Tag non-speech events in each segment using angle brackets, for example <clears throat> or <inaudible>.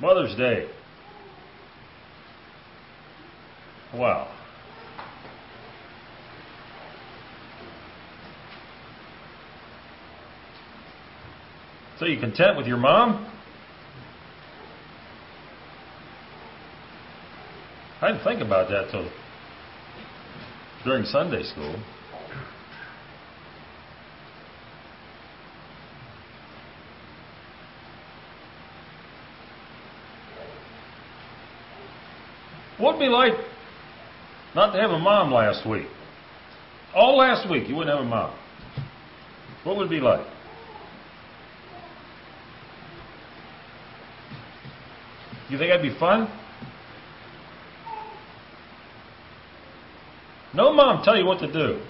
Mother's Day. Wow. So you content with your mom? I didn't think about that till during Sunday school. What'd it be like not to have a mom last week? All last week you wouldn't have a mom. What would it be like? You think that'd be fun? No mom tell you what to do.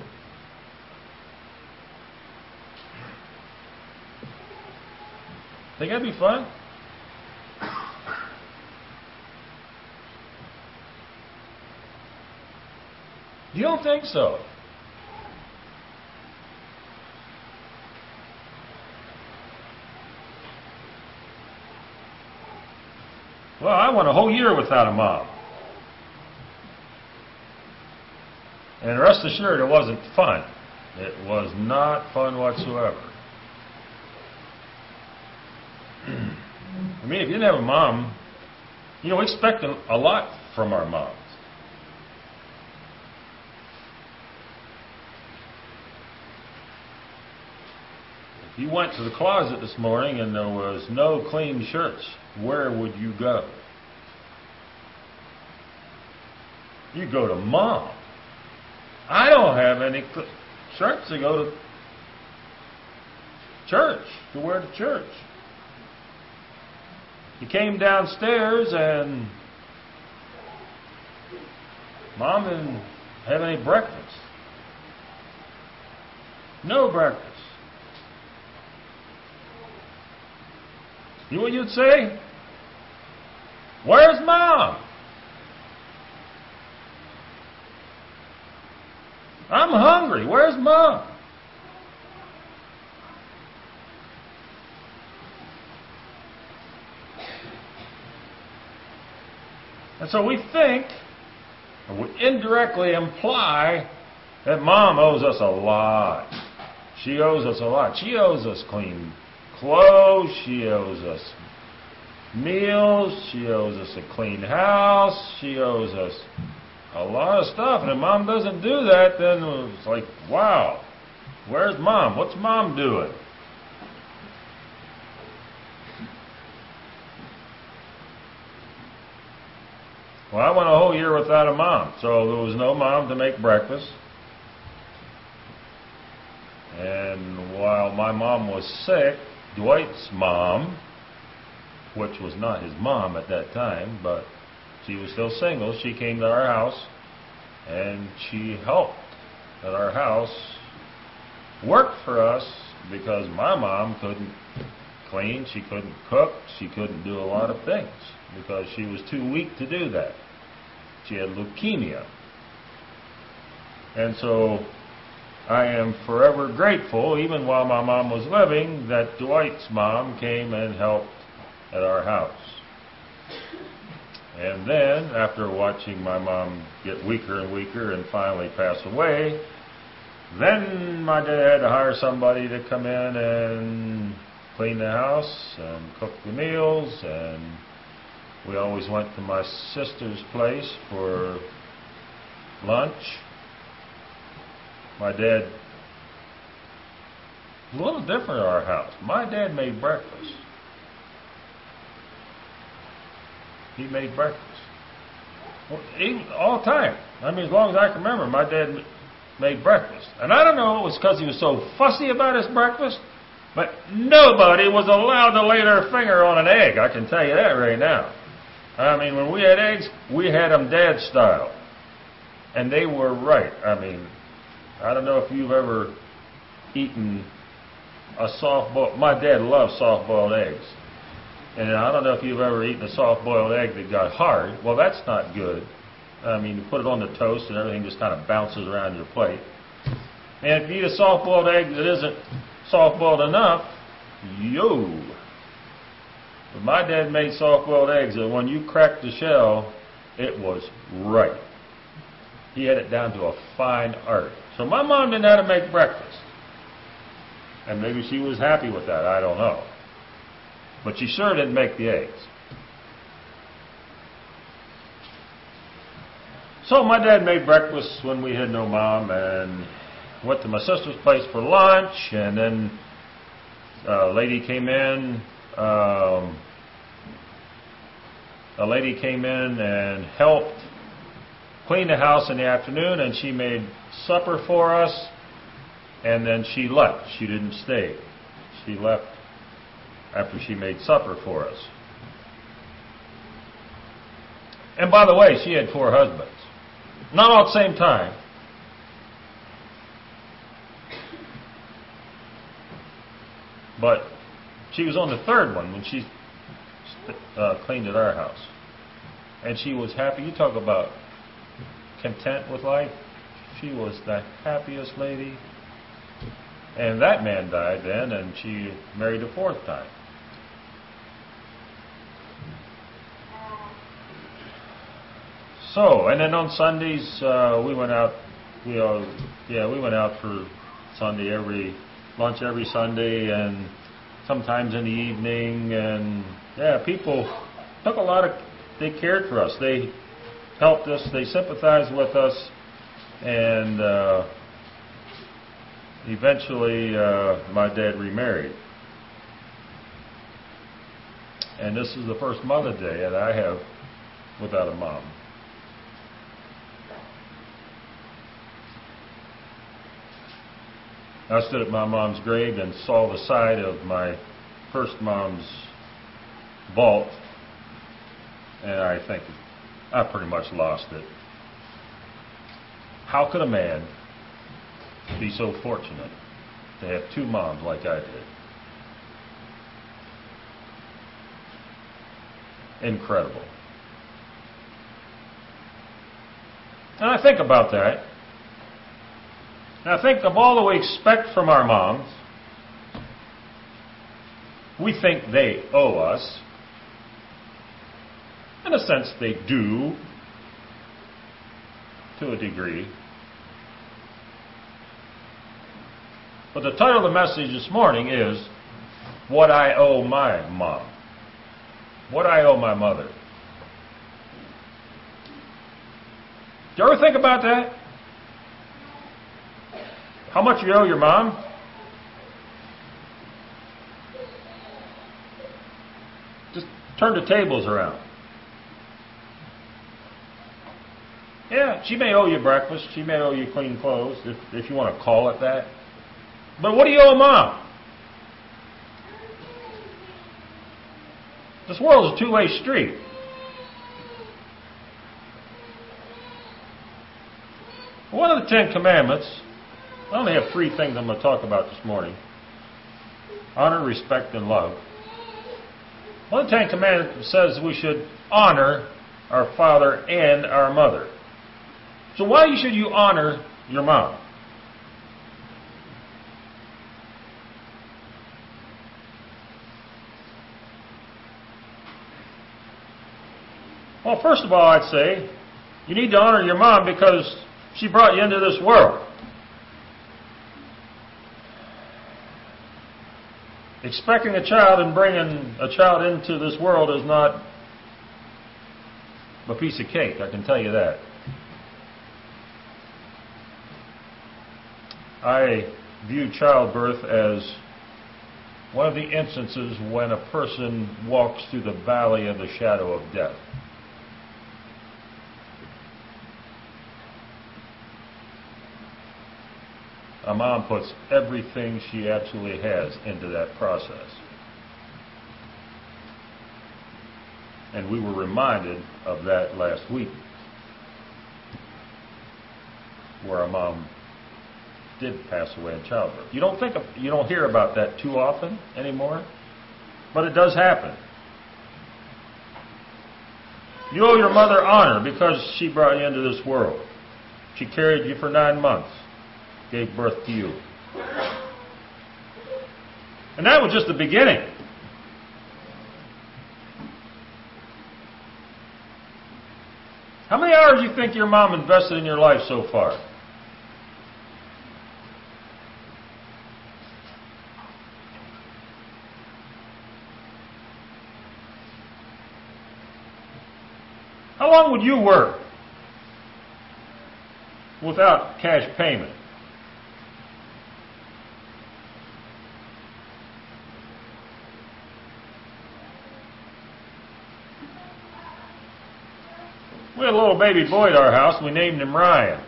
Think that'd be fun? You don't think so? Well, I went a whole year without a mom. And rest assured, it wasn't fun. It was not fun whatsoever. <clears throat> I mean, if you didn't have a mom, you know, we expect a lot from our moms. If you went to the closet this morning and there was no clean shirts, where would you go? You go to mom. I don't have any cl- shirts to go to church, to wear to church. He came downstairs and mom didn't have any breakfast. No breakfast. You know what you'd say? Where's mom? I'm hungry. Where's mom? And so we think, we indirectly imply, that mom owes us a lot. She owes us a lot. She owes us clean clothes. She owes us meals. She owes us a clean house. She owes us a lot of stuff. And if mom doesn't do that, then it's like, wow, where's mom? What's mom doing? Well, I went a whole year without a mom, so there was no mom to make breakfast. And while my mom was sick, Dwight's mom, which was not his mom at that time, but she was still single, she came to our house and she helped at our house, worked for us because my mom couldn't clean, she couldn't cook, she couldn't do a lot of things because she was too weak to do that. She had leukemia. And so I am forever grateful, even while my mom was living, that Dwight's mom came and helped at our house. And then, after watching my mom get weaker and weaker and finally pass away, then my dad had to hire somebody to come in and clean the house and cook the meals and we always went to my sister's place for lunch my dad, a little different at our house. My dad made breakfast. He made breakfast. Well, he, all the time. I mean, as long as I can remember, my dad made breakfast. And I don't know if it was because he was so fussy about his breakfast, but nobody was allowed to lay their finger on an egg. I can tell you that right now. I mean, when we had eggs, we had them dad style. And they were right. I mean, I don't know if you've ever eaten a soft boiled. My dad loves soft boiled eggs, and I don't know if you've ever eaten a soft boiled egg that got hard. Well, that's not good. I mean, you put it on the toast and everything just kind of bounces around your plate. And if you eat a soft boiled egg that isn't soft boiled enough, yo, But my dad made soft-boiled eggs, and when you cracked the shell, it was right. He had it down to a fine art. So my mom didn't know how to make breakfast. And maybe she was happy with that, I don't know. But she sure didn't make the eggs. So my dad made breakfast when we had no mom and went to my sister's place for lunch and then a lady came in um, a lady came in and helped clean the house in the afternoon and she made supper for us and then she left. She didn't stay. She left after she made supper for us. And by the way, she had four husbands. Not all at the same time. But she was on the third one when she uh, cleaned at our house. And she was happy. You talk about content with life. She was the happiest lady. And that man died then, and she married a fourth time. So, and then on Sundays uh, we went out. We uh, yeah we went out for Sunday every lunch every Sunday, and sometimes in the evening, and yeah, people took a lot of, they cared for us. They helped us, they sympathized with us, and uh, eventually uh, my dad remarried. And this is the first Mother's Day that I have without a mom. I stood at my mom's grave and saw the side of my first mom's vault, and I think I pretty much lost it. How could a man be so fortunate to have two moms like I did? Incredible. And I think about that. And I think of all that we expect from our moms, we think they owe us. In a sense, they do, to a degree. But the title of the message this morning is What I Owe My Mom. What I owe my mother. Do you ever think about that? How much you owe your mom? Just turn the tables around. Yeah, she may owe you breakfast. She may owe you clean clothes, if, if you want to call it that. But what do you owe mom? This world is a two-way street. One of the Ten Commandments, I only have three things I'm going to talk about this morning honor, respect, and love. One of the Ten Commandments says we should honor our father and our mother. So why should you honor your mom? Well, first of all, I'd say you need to honor your mom because she brought you into this world. Expecting a child and bringing a child into this world is not a piece of cake, I can tell you that. I view childbirth as one of the instances when a person walks through the valley of the shadow of death. A mom puts everything she absolutely has into that process. And we were reminded of that last week, where a mom did pass away in childbirth. You don't think of, you don't hear about that too often anymore, but it does happen. You owe your mother honor because she brought you into this world. She carried you for nine months, gave birth to you. And that was just the beginning. How many hours do you think your mom invested in your life so far? Would you work without cash payment? We had a little baby boy at our house, we named him Ryan.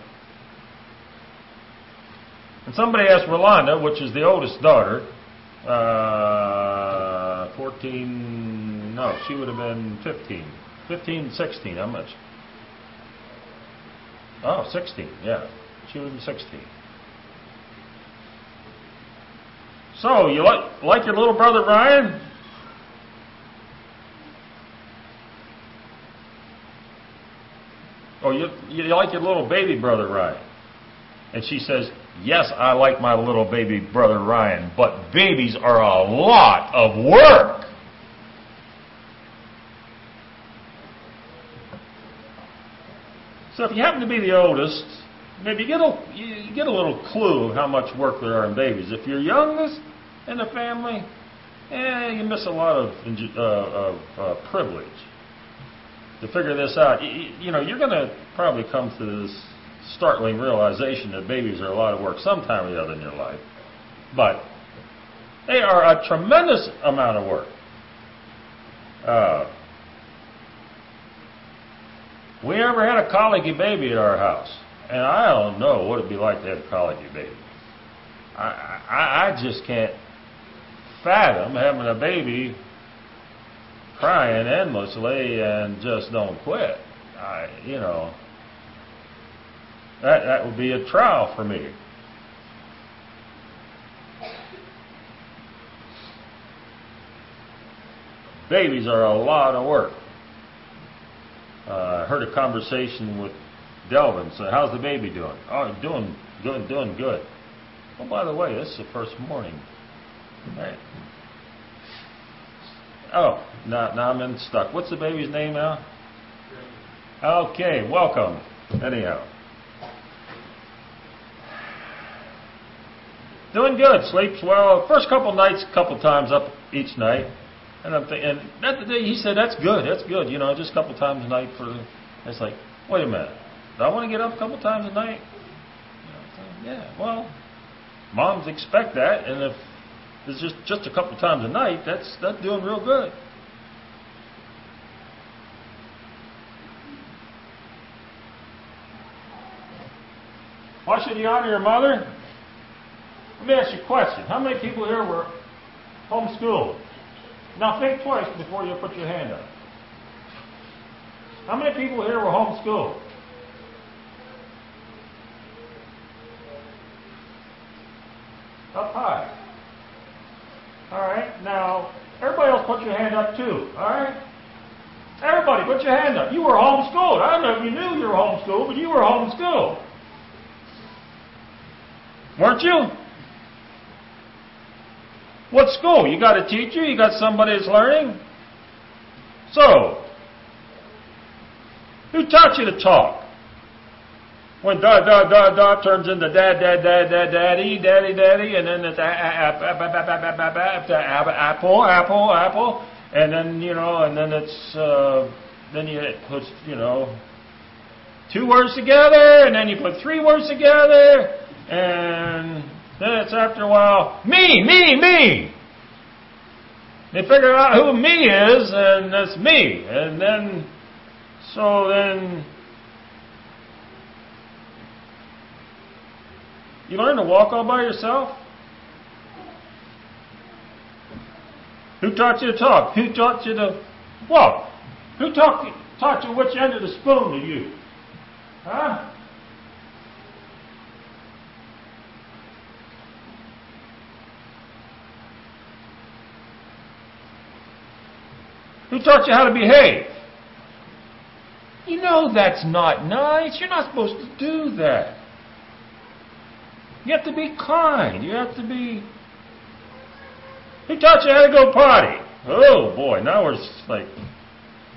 And somebody asked Rolanda, which is the oldest daughter, uh, 14, no, she would have been 15. 15, 16, how much? Oh, 16, yeah. She would been 16. So, you like, like your little brother Ryan? Oh, you, you like your little baby brother Ryan? And she says, Yes, I like my little baby brother Ryan, but babies are a lot of work. So if you happen to be the oldest, maybe you get a, you get a little clue of how much work there are in babies. If you're youngest in the family, eh, you miss a lot of, uh, of uh, privilege to figure this out. You, you know, you're going to probably come to this startling realization that babies are a lot of work sometime or the other in your life. But they are a tremendous amount of work. Uh, we never had a colicky baby at our house, and I don't know what it'd be like to have a colicky baby. I, I, I just can't fathom having a baby crying endlessly and just don't quit. I, you know, that that would be a trial for me. Babies are a lot of work. Uh, heard a conversation with Delvin. So, how's the baby doing? Oh, doing good, doing good. Oh, by the way, this is the first morning. Right. Oh, now, now I'm in stuck. What's the baby's name now? Okay, welcome. Anyhow. Doing good. Sleeps well. First couple nights, couple times up each night. And I'm thinking, and that, he said, that's good, that's good, you know, just a couple times a night for, it's like, wait a minute, do I want to get up a couple times a night? You know, yeah, well, moms expect that, and if it's just, just a couple times a night, that's, that's doing real good. Why should you honor your mother? Let me ask you a question. How many people here were homeschooled? Now think twice before you put your hand up. How many people here were homeschooled? Up high. All right. Now, everybody else put your hand up too. All right. Everybody, put your hand up. You were homeschooled. I don't know if you knew you were homeschooled, but you were homeschooled. Weren't you? What school? You got a teacher? You got somebody that's learning? So, who taught you to talk? When da da da da turns into dad dad dad dad daddy daddy daddy, and then it's apple apple apple, and then you know, and then it's uh, then you put you know two words together, and then you put three words together, and then it's after a while, me, me, me. They figure out who me is, and that's me. And then, so then, you learn to walk all by yourself? Who taught you to talk? Who taught you to walk? Who taught, taught you which end of the spoon to use? Huh? Who taught you how to behave? You know that's not nice. You're not supposed to do that. You have to be kind. You have to be. Who taught you how to go potty? Oh boy, now we're like.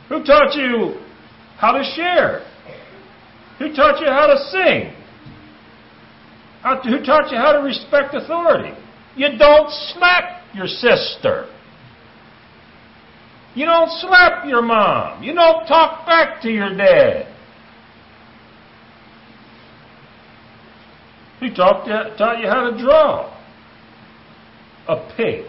Who taught you how to share? Who taught you how to sing? Who taught you how to respect authority? You don't smack your sister. You don't slap your mom. You don't talk back to your dad. He taught you, taught you how to draw? A pig.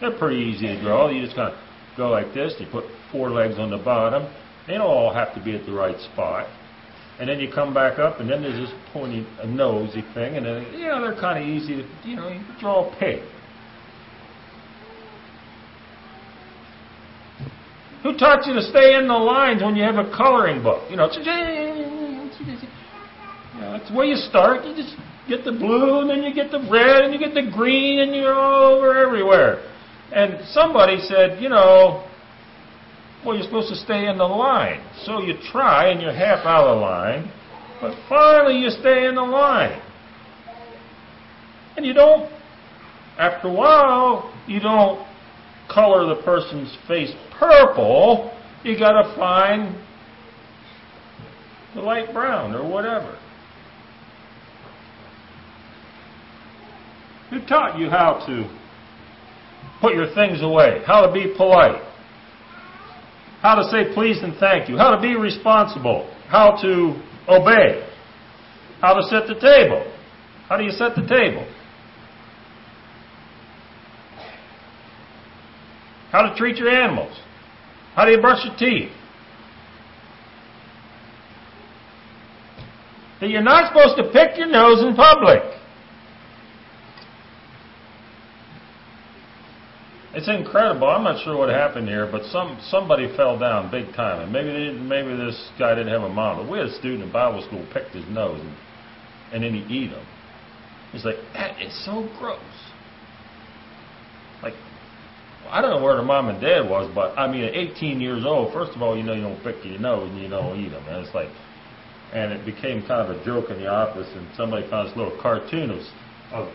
They're pretty easy to draw. You just kind of go like this. You put four legs on the bottom. They don't all have to be at the right spot. And then you come back up, and then there's this pointy, nosy thing, and then, you know, they're kind of easy to, you know, you draw a pig. Who taught you to stay in the lines when you have a coloring book? You know, you know that's where you start. You just get the blue, and then you get the red, and you get the green, and you're all over everywhere. And somebody said, you know, well, you're supposed to stay in the line. So you try, and you're half out of line, but finally you stay in the line. And you don't, after a while, you don't color the person's face purple. You got to find the light brown or whatever. Who taught you how to put your things away? How to be polite? how to say please and thank you, how to be responsible, how to obey, how to set the table. How do you set the table? How to treat your animals. How do you brush your teeth? That you're not supposed to pick your nose in public. It's incredible. I'm not sure what happened here, but some somebody fell down big time, and maybe they didn't, maybe this guy didn't have a. But we had a student in Bible school picked his nose, and, and then he eat them. He's like, that is so gross. I don't know where the mom and dad was, but I mean, at 18 years old, first of all, you know you don't pick your nose and you don't eat them, and it's like, and it became kind of a joke in the office, and somebody found this little cartoon of of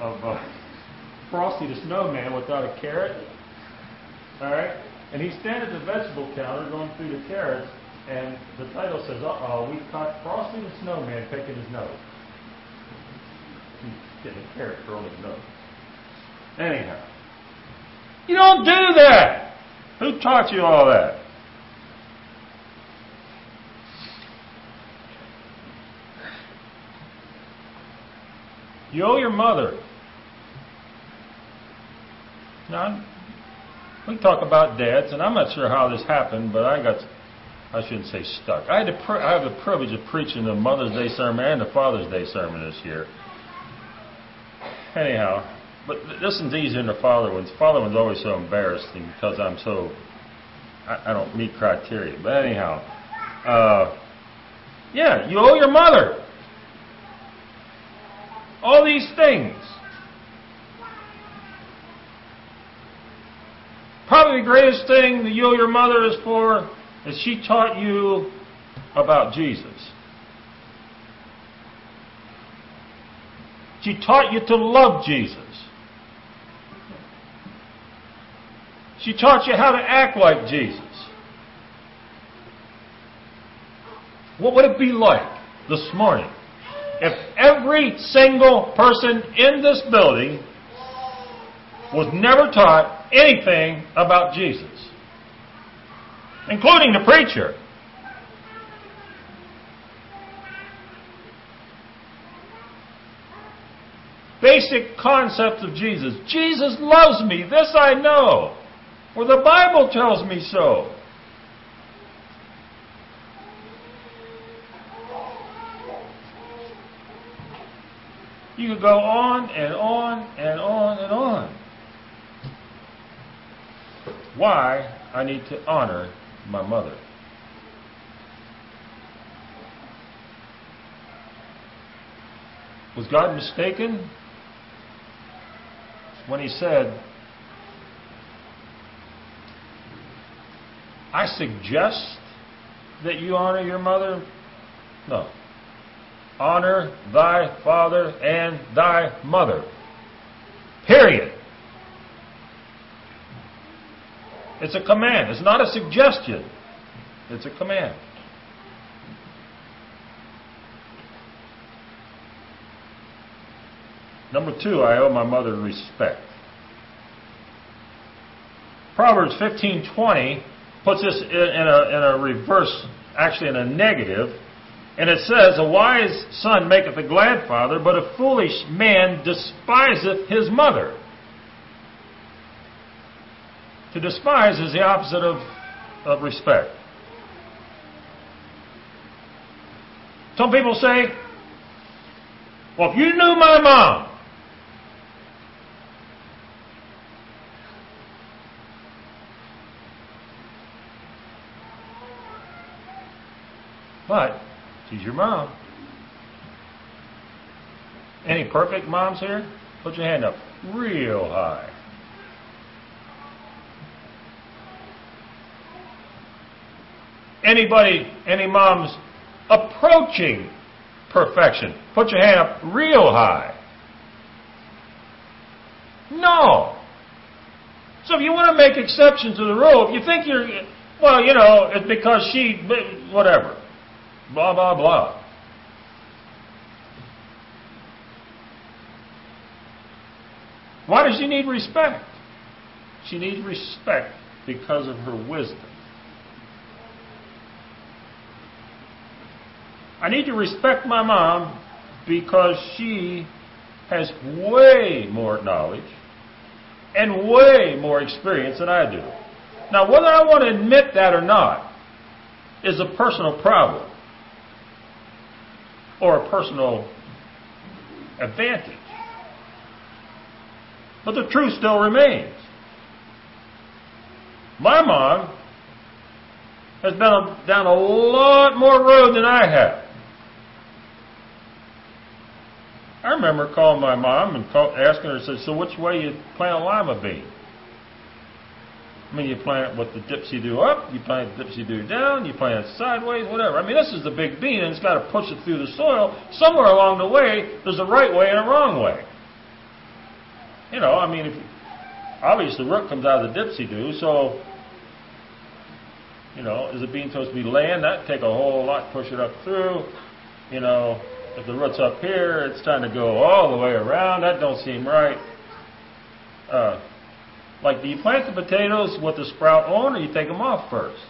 of. Uh, Frosty the Snowman without a carrot. All right? And he's standing at the vegetable counter going through the carrots, and the title says, uh oh, we caught Frosty the Snowman picking his nose. He's getting a carrot thrown in his nose. Anyhow, you don't do that! Who taught you all that? You owe your mother now, we talk about dads, and I'm not sure how this happened, but I got, I shouldn't say stuck. I, had I have the privilege of preaching the Mother's Day sermon and the Father's Day sermon this year. Anyhow, but this one's easier than the father one's. The father one's always so embarrassing because I'm so, I, I don't meet criteria. But anyhow, uh, yeah, you owe your mother all these things. Probably the greatest thing that you owe your mother is for is she taught you about Jesus. She taught you to love Jesus. She taught you how to act like Jesus. What would it be like this morning if every single person in this building was never taught anything about Jesus, including the preacher. Basic concepts of Jesus. Jesus loves me. This I know. For the Bible tells me so. You could go on and on and on and on why I need to honor my mother. Was God mistaken when He said, I suggest that you honor your mother? No. Honor thy father and thy mother. Period. It's a command. It's not a suggestion. It's a command. Number two, I owe my mother respect. Proverbs 15:20 puts this in a, in a reverse, actually in a negative, and it says, "A wise son maketh a glad father, but a foolish man despiseth his mother." To despise is the opposite of, of respect. Some people say, well, if you knew my mom, but she's your mom. Any perfect moms here? Put your hand up real high. Anybody, any moms approaching perfection? Put your hand up real high. No. So if you want to make exceptions to the rule, if you think you're, well, you know, it's because she, whatever, blah, blah, blah. Why does she need respect? She needs respect because of her wisdom. I need to respect my mom because she has way more knowledge and way more experience than I do. Now, whether I want to admit that or not is a personal problem or a personal advantage. But the truth still remains. My mom has been down a lot more road than I have. I remember calling my mom and asking her, said, so which way you plant a lima bean? I mean, you plant it with the dipsy-do up, you plant the dipsy-do down, you plant it sideways, whatever. I mean, this is the big bean, and it's got to push it through the soil. Somewhere along the way, there's a right way and a wrong way. You know, I mean, if obviously the root comes out of the dipsy-do, so, you know, is the bean supposed to be laying? That'd take a whole lot to push it up through. You know, if the root's up here, it's time to go all the way around. That don't seem right. Uh, like, do you plant the potatoes with the sprout on, or you take them off first?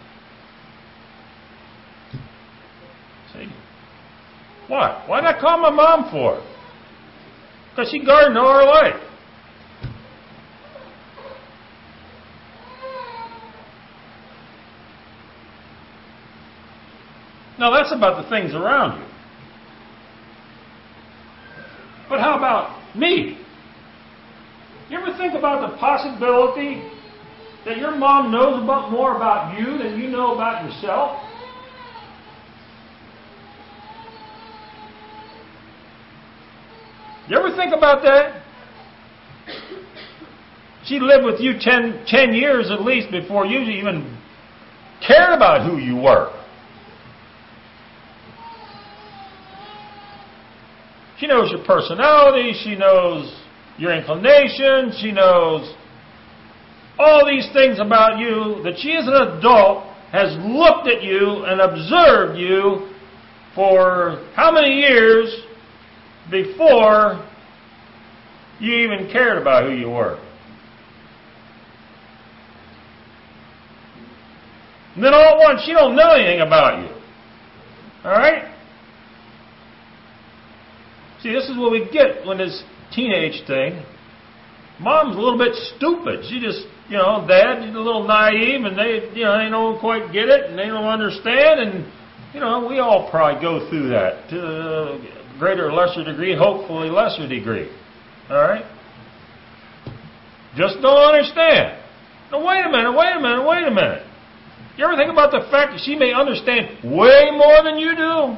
See? What? Why did I call my mom for? Because she gardened all her life. Now that's about the things around you. But how about me? You ever think about the possibility that your mom knows about more about you than you know about yourself? You ever think about that? She lived with you ten, ten years at least before you even cared about who you were. She knows your personality. She knows your inclination. She knows all these things about you that she, as an adult, has looked at you and observed you for how many years before you even cared about who you were. And then all at once, she don't know anything about you. All right? See, this is what we get when this teenage thing. Mom's a little bit stupid. She just, you know, dad a little naive, and they, you know, they don't quite get it, and they don't understand, and you know, we all probably go through that to a greater or lesser degree, hopefully lesser degree. All right. Just don't understand. Now wait a minute, wait a minute, wait a minute. You ever think about the fact that she may understand way more than you do?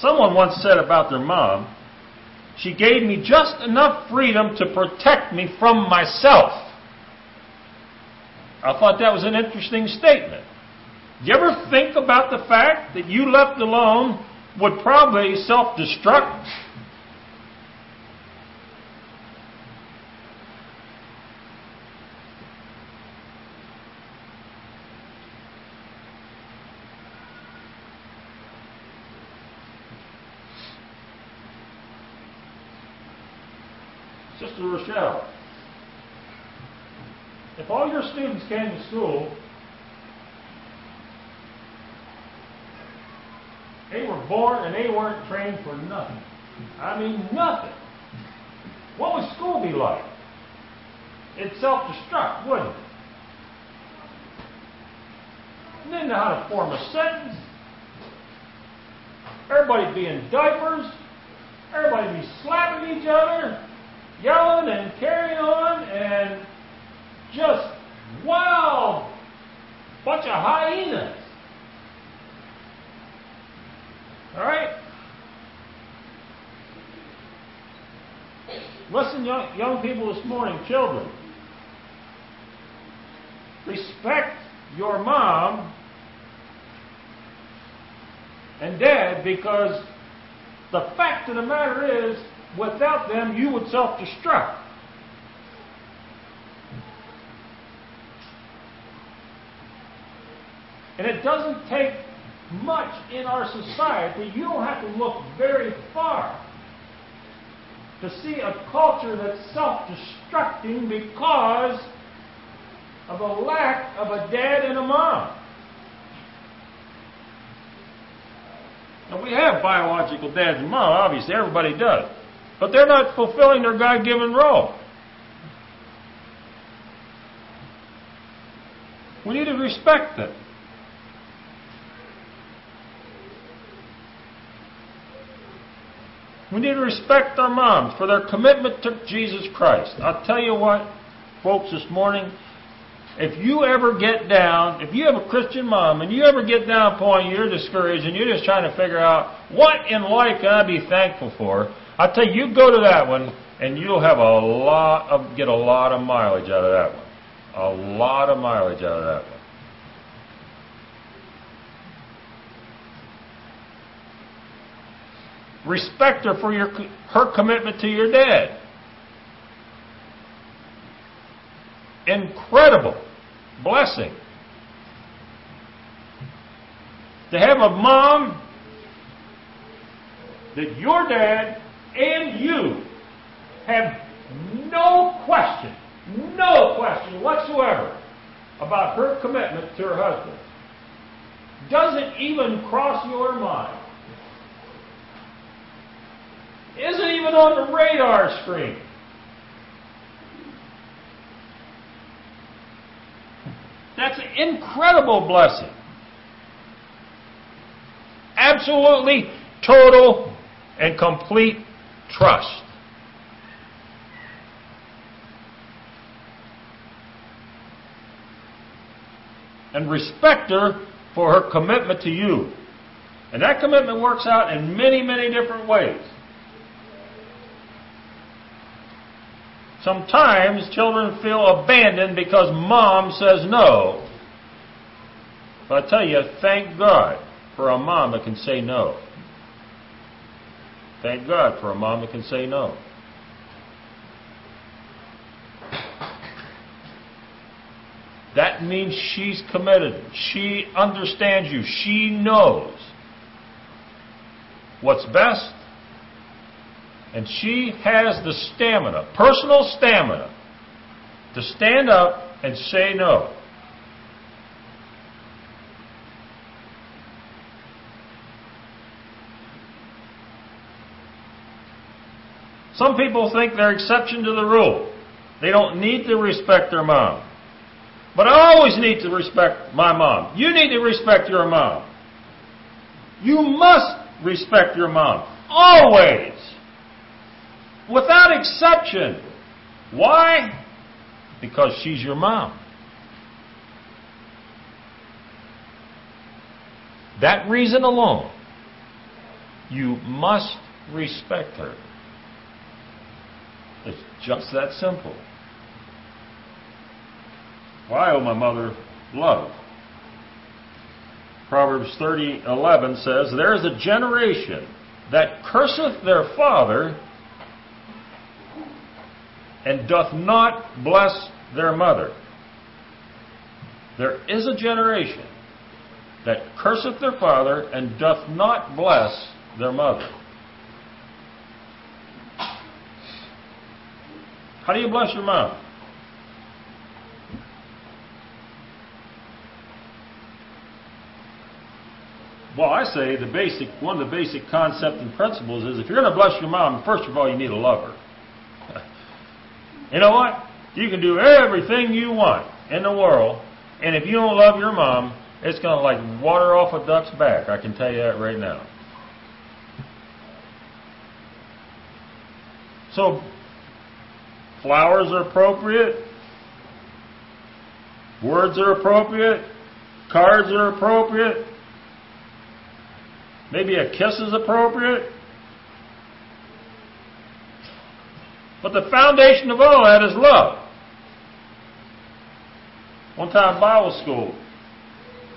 Someone once said about their mom, she gave me just enough freedom to protect me from myself. I thought that was an interesting statement. Do you ever think about the fact that you left alone would probably self destruct? Sister Rochelle, if all your students came to school, they were born and they weren't trained for nothing. I mean, nothing. What would school be like? It'd self destruct, wouldn't it? They didn't know how to form a sentence. Everybody be in diapers. Everybody be slapping each other, yelling and carrying on, and just wild bunch of hyenas. All right? Listen, young, young people this morning, children. Respect your mom and dad because the fact of the matter is, without them, you would self destruct. And it doesn't take much in our society. You don't have to look very far to see a culture that's self destructing because of a lack of a dad and a mom. And we have biological dads and moms, obviously, everybody does. But they're not fulfilling their God given role. We need to respect them. We need to respect our moms for their commitment to Jesus Christ. I'll tell you what, folks, this morning, if you ever get down, if you have a Christian mom and you ever get down a point you're discouraged and you're just trying to figure out what in life can I be thankful for, I tell you, you go to that one and you'll have a lot of get a lot of mileage out of that one. A lot of mileage out of that one. Respect her for your her commitment to your dad. incredible blessing. To have a mom that your dad and you have no question, no question whatsoever about her commitment to her husband. Doesn't even cross your mind. Isn't even on the radar screen. That's an incredible blessing. Absolutely total and complete trust. And respect her for her commitment to you. And that commitment works out in many, many different ways. Sometimes children feel abandoned because mom says no. But I tell you, thank God for a mom that can say no. Thank God for a mom that can say no. That means she's committed. She understands you. She knows what's best and she has the stamina, personal stamina, to stand up and say no. Some people think they're exception to the rule. They don't need to respect their mom. But I always need to respect my mom. You need to respect your mom. You must respect your mom. Always. Without exception. Why? Because she's your mom. That reason alone, you must respect her. It's just that simple. Why, oh my mother, love? Proverbs 30:11 says, "There is a generation that curseth their father and doth not bless their mother. There is a generation that curseth their father and doth not bless their mother. How do you bless your mom? Well, I say the basic one of the basic concepts and principles is if you're going to bless your mom, first of all, you need to love her. You know what? You can do everything you want in the world, and if you don't love your mom, it's going to like water off a duck's back. I can tell you that right now. So, flowers are appropriate, words are appropriate, cards are appropriate, maybe a kiss is appropriate. But the foundation of all that is love. One time Bible school,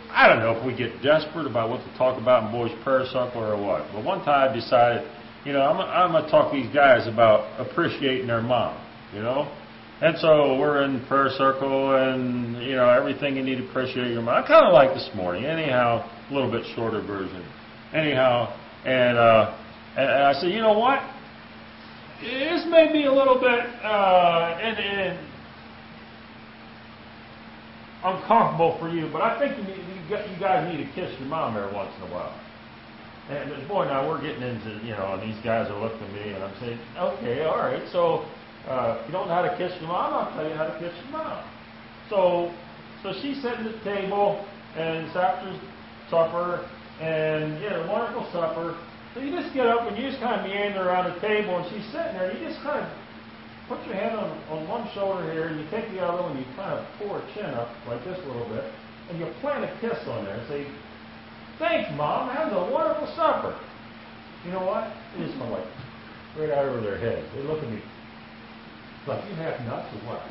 I don't know if we get desperate about what to talk about in boys' prayer circle or what. But one time I decided, you know, I'm, I'm going to talk to these guys about appreciating their mom, you know. And so we're in prayer circle, and you know everything you need to appreciate your mom. I kind of like this morning, anyhow, a little bit shorter version. Anyhow, and uh, and I said, you know what? This may be a little bit, uh, and, and uncomfortable for you, but I think you, you guys need to kiss your mom every once in a while. And boy, now we're getting into, you know, and these guys are looking at me, and I'm saying, okay, all right, so uh, if you don't know how to kiss your mom, I'll tell you how to kiss your mom. So, so she's sitting at the table, and it's after supper, and you know, wonderful supper. So you just get up and you just kind of meander around the table, and she's sitting there. You just kind of put your hand on, on one shoulder here, and you take the other one, and you kind of pull her chin up like this a little bit, and you plant a kiss on there and say, Thanks, Mom. That was a wonderful supper. You know what? It just went like right out over their head. They look at me like, You have nuts or what? I'm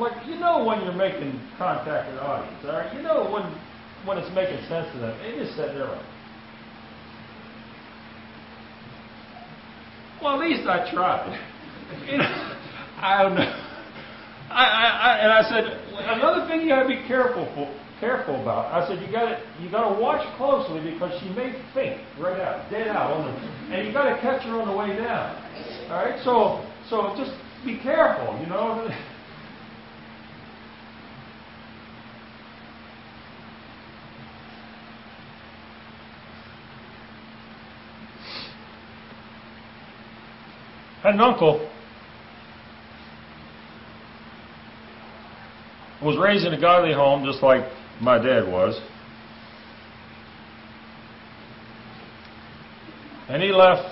like, you know when you're making contact with audience, all right? You know when when it's making sense to them. They just sit there like, Well, at least I tried. <laughs> you know, I don't know. I, I, I, and I said another thing you got to be careful for, careful about. I said you got to you got to watch closely because she may faint right out, dead out on the, and you got to catch her on the way down. All right, so so just be careful, you know. <laughs> had an uncle was raised in a godly home just like my dad was. And he left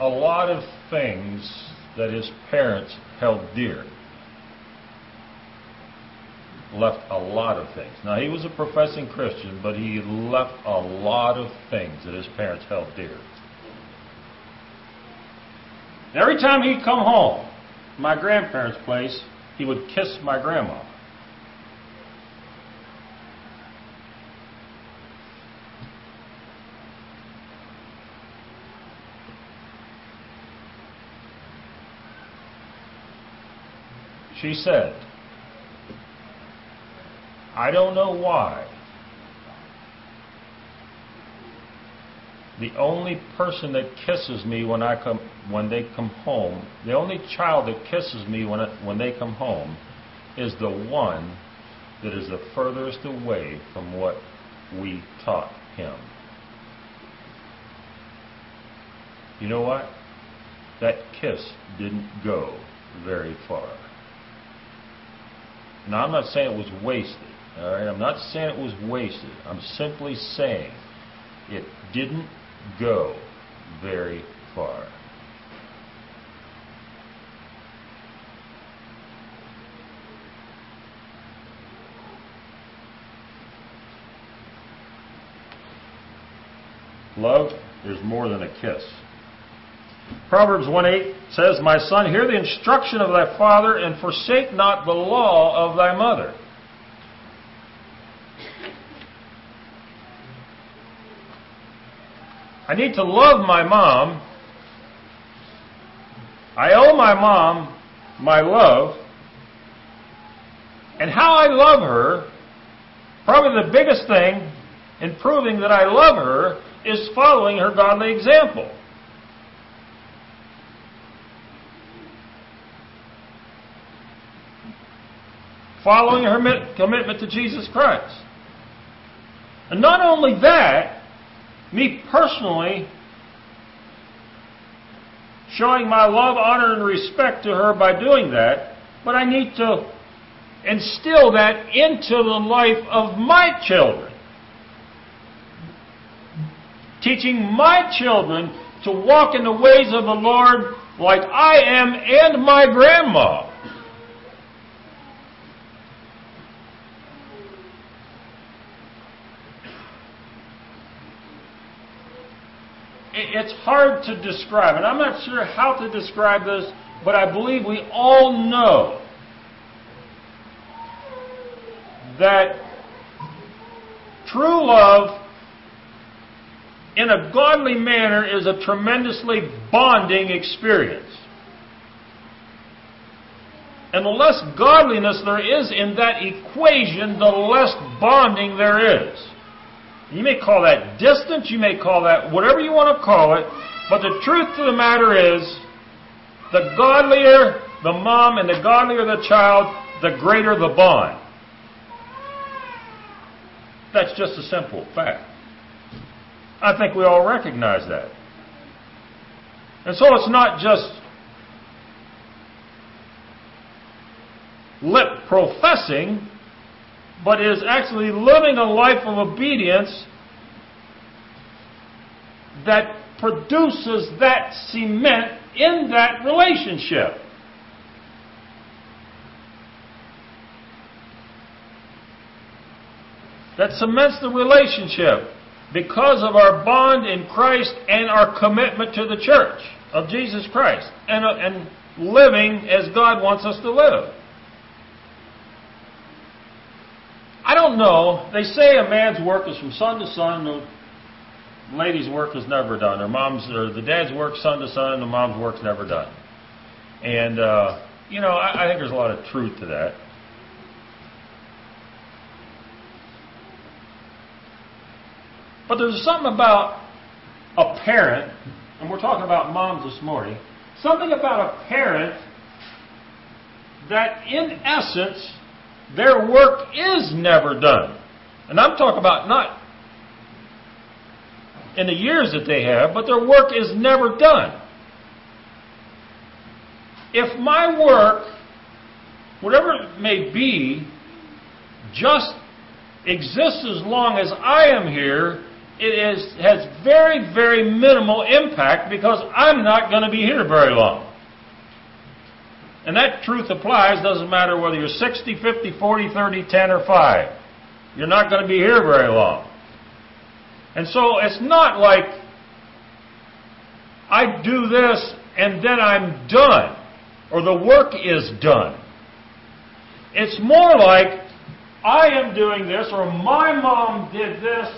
a lot of things that his parents held dear. Left a lot of things. Now, he was a professing Christian, but he left a lot of things that his parents held dear. Every time he'd come home, my grandparents' place, he would kiss my grandma. She said, I don't know why, the only person that kisses me when I come when they come home, the only child that kisses me when when they come home, is the one that is the furthest away from what we taught him. You know what? That kiss didn't go very far. Now I'm not saying it was wasted. All right, I'm not saying it was wasted. I'm simply saying it didn't go very far. Love is more than a kiss. Proverbs 1:8 says, "My son, hear the instruction of thy father and forsake not the law of thy mother." I need to love my mom. I owe my mom my love. And how I love her, probably the biggest thing in proving that I love her is following her godly example. Following her commitment to Jesus Christ. And not only that, me personally, showing my love, honor, and respect to her by doing that, but I need to instill that into the life of my children. Teaching my children to walk in the ways of the Lord like I am and my grandma. It's hard to describe, and I'm not sure how to describe this, but I believe we all know that true love in a godly manner is a tremendously bonding experience. And the less godliness there is in that equation, the less bonding there is. You may call that distance, you may call that whatever you want to call it, but the truth of the matter is, the godlier the mom and the godlier the child, the greater the bond. That's just a simple fact. I think we all recognize that. And so it's not just lip professing, but is actually living a life of obedience that produces that cement in that relationship. that cements the relationship because of our bond in Christ and our commitment to the church of Jesus Christ and, and living as God wants us to live. I don't know. They say a man's work is from sun to sun. The lady's work is never done. Or mom's or the dad's work sun to sun. The mom's work's never done. And uh, you know, I, I think there's a lot of truth to that. But there's something about a parent, and we're talking about moms this morning, something about a parent that in essence their work is never done. And I'm talking about not in the years that they have, but their work is never done. If my work, whatever it may be, just exists as long as I am here, it is, has very, very minimal impact because I'm not going to be here very long. And that truth applies, doesn't matter whether you're 60, 50, 40, 30, 10, or 5. You're not going to be here very long. And so it's not like I do this and then I'm done, or the work is done. It's more like I am doing this, or my mom did this,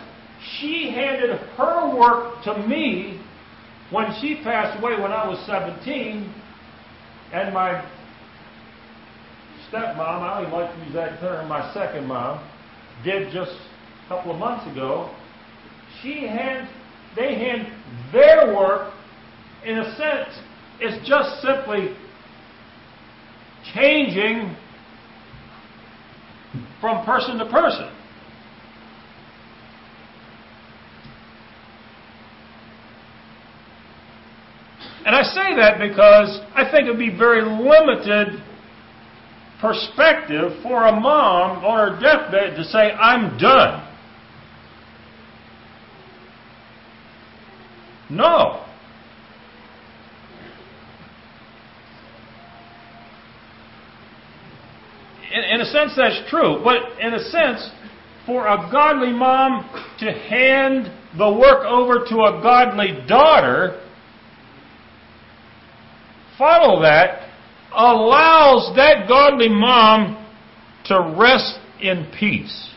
she handed her work to me when she passed away when I was 17, and my stepmom, I don't like to use that term, my second mom, did just a couple of months ago. She hand, they hand their work, in a sense, it's just simply changing from person to person. And I say that because I think it would be very limited perspective for a mom on her deathbed to say, I'm done. No. In, in, a sense, that's true. But in a sense, for a godly mom to hand the work over to a godly daughter follow that allows that godly mom to rest in peace.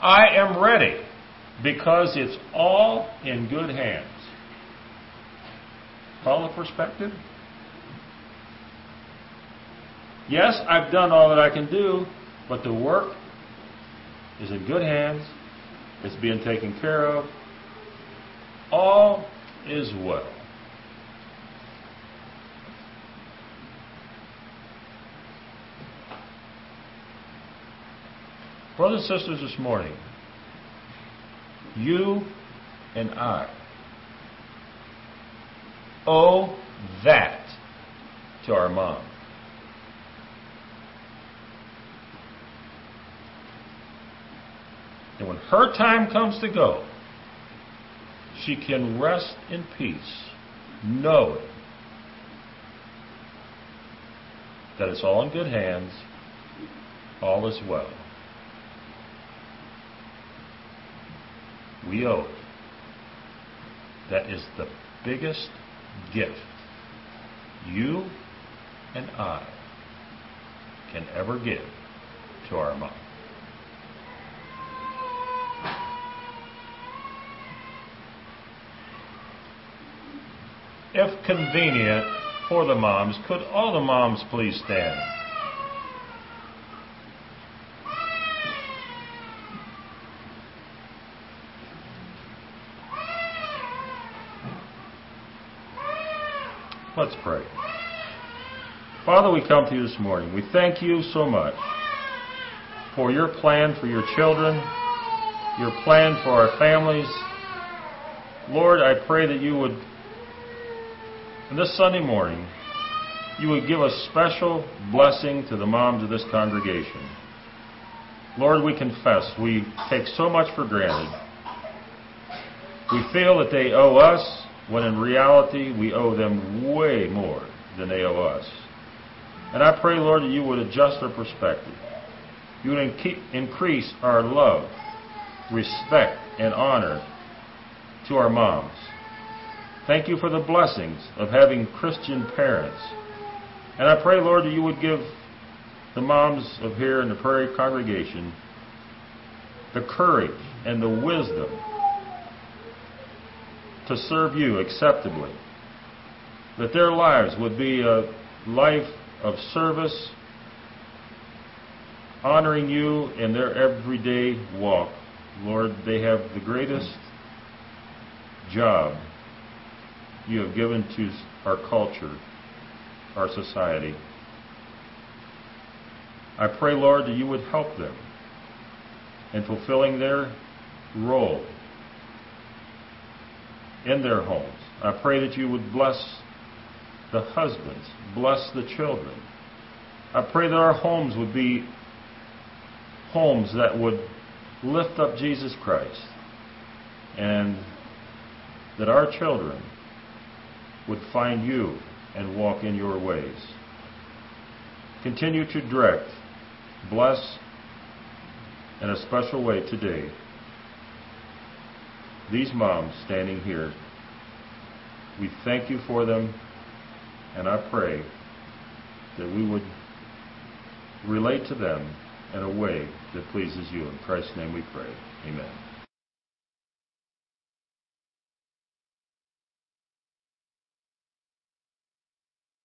I am ready because it's all in good hands. Follow the perspective? Yes, I've done all that I can do, but the work is in good hands. It's being taken care of. All is well. Brothers and sisters, this morning, you and I owe that to our mom. And when her time comes to go, she can rest in peace, knowing that it's all in good hands, all is well. We owe it. That is the biggest gift you and I can ever give to our mom. Convenient for the moms, could all the moms please stand? Let's pray. Father, we come to you this morning. We thank you so much for your plan for your children, your plan for our families. Lord, I pray that you would, on this Sunday morning, you would give a special blessing to the moms of this congregation. Lord, we confess we take so much for granted. We feel that they owe us when in reality we owe them way more than they owe us. And I pray, Lord, that you would adjust our perspective. You would increase our love, respect, and honor to our moms. Thank you for the blessings of having Christian parents. And I pray, Lord, that you would give the moms of here in the Prairie congregation the courage and the wisdom to serve you acceptably. That their lives would be a life of service, honoring you in their everyday walk. Lord, they have the greatest job you have given to our culture, our society. I pray, Lord, that you would help them in fulfilling their role in their homes. I pray that you would bless the husbands, bless the children. I pray that our homes would be homes that would lift up Jesus Christ and that our children would find you and walk in your ways. Continue to direct, bless in a special way today these moms standing here. We thank you for them, and I pray that we would relate to them in a way that pleases you. In Christ's name we pray. Amen.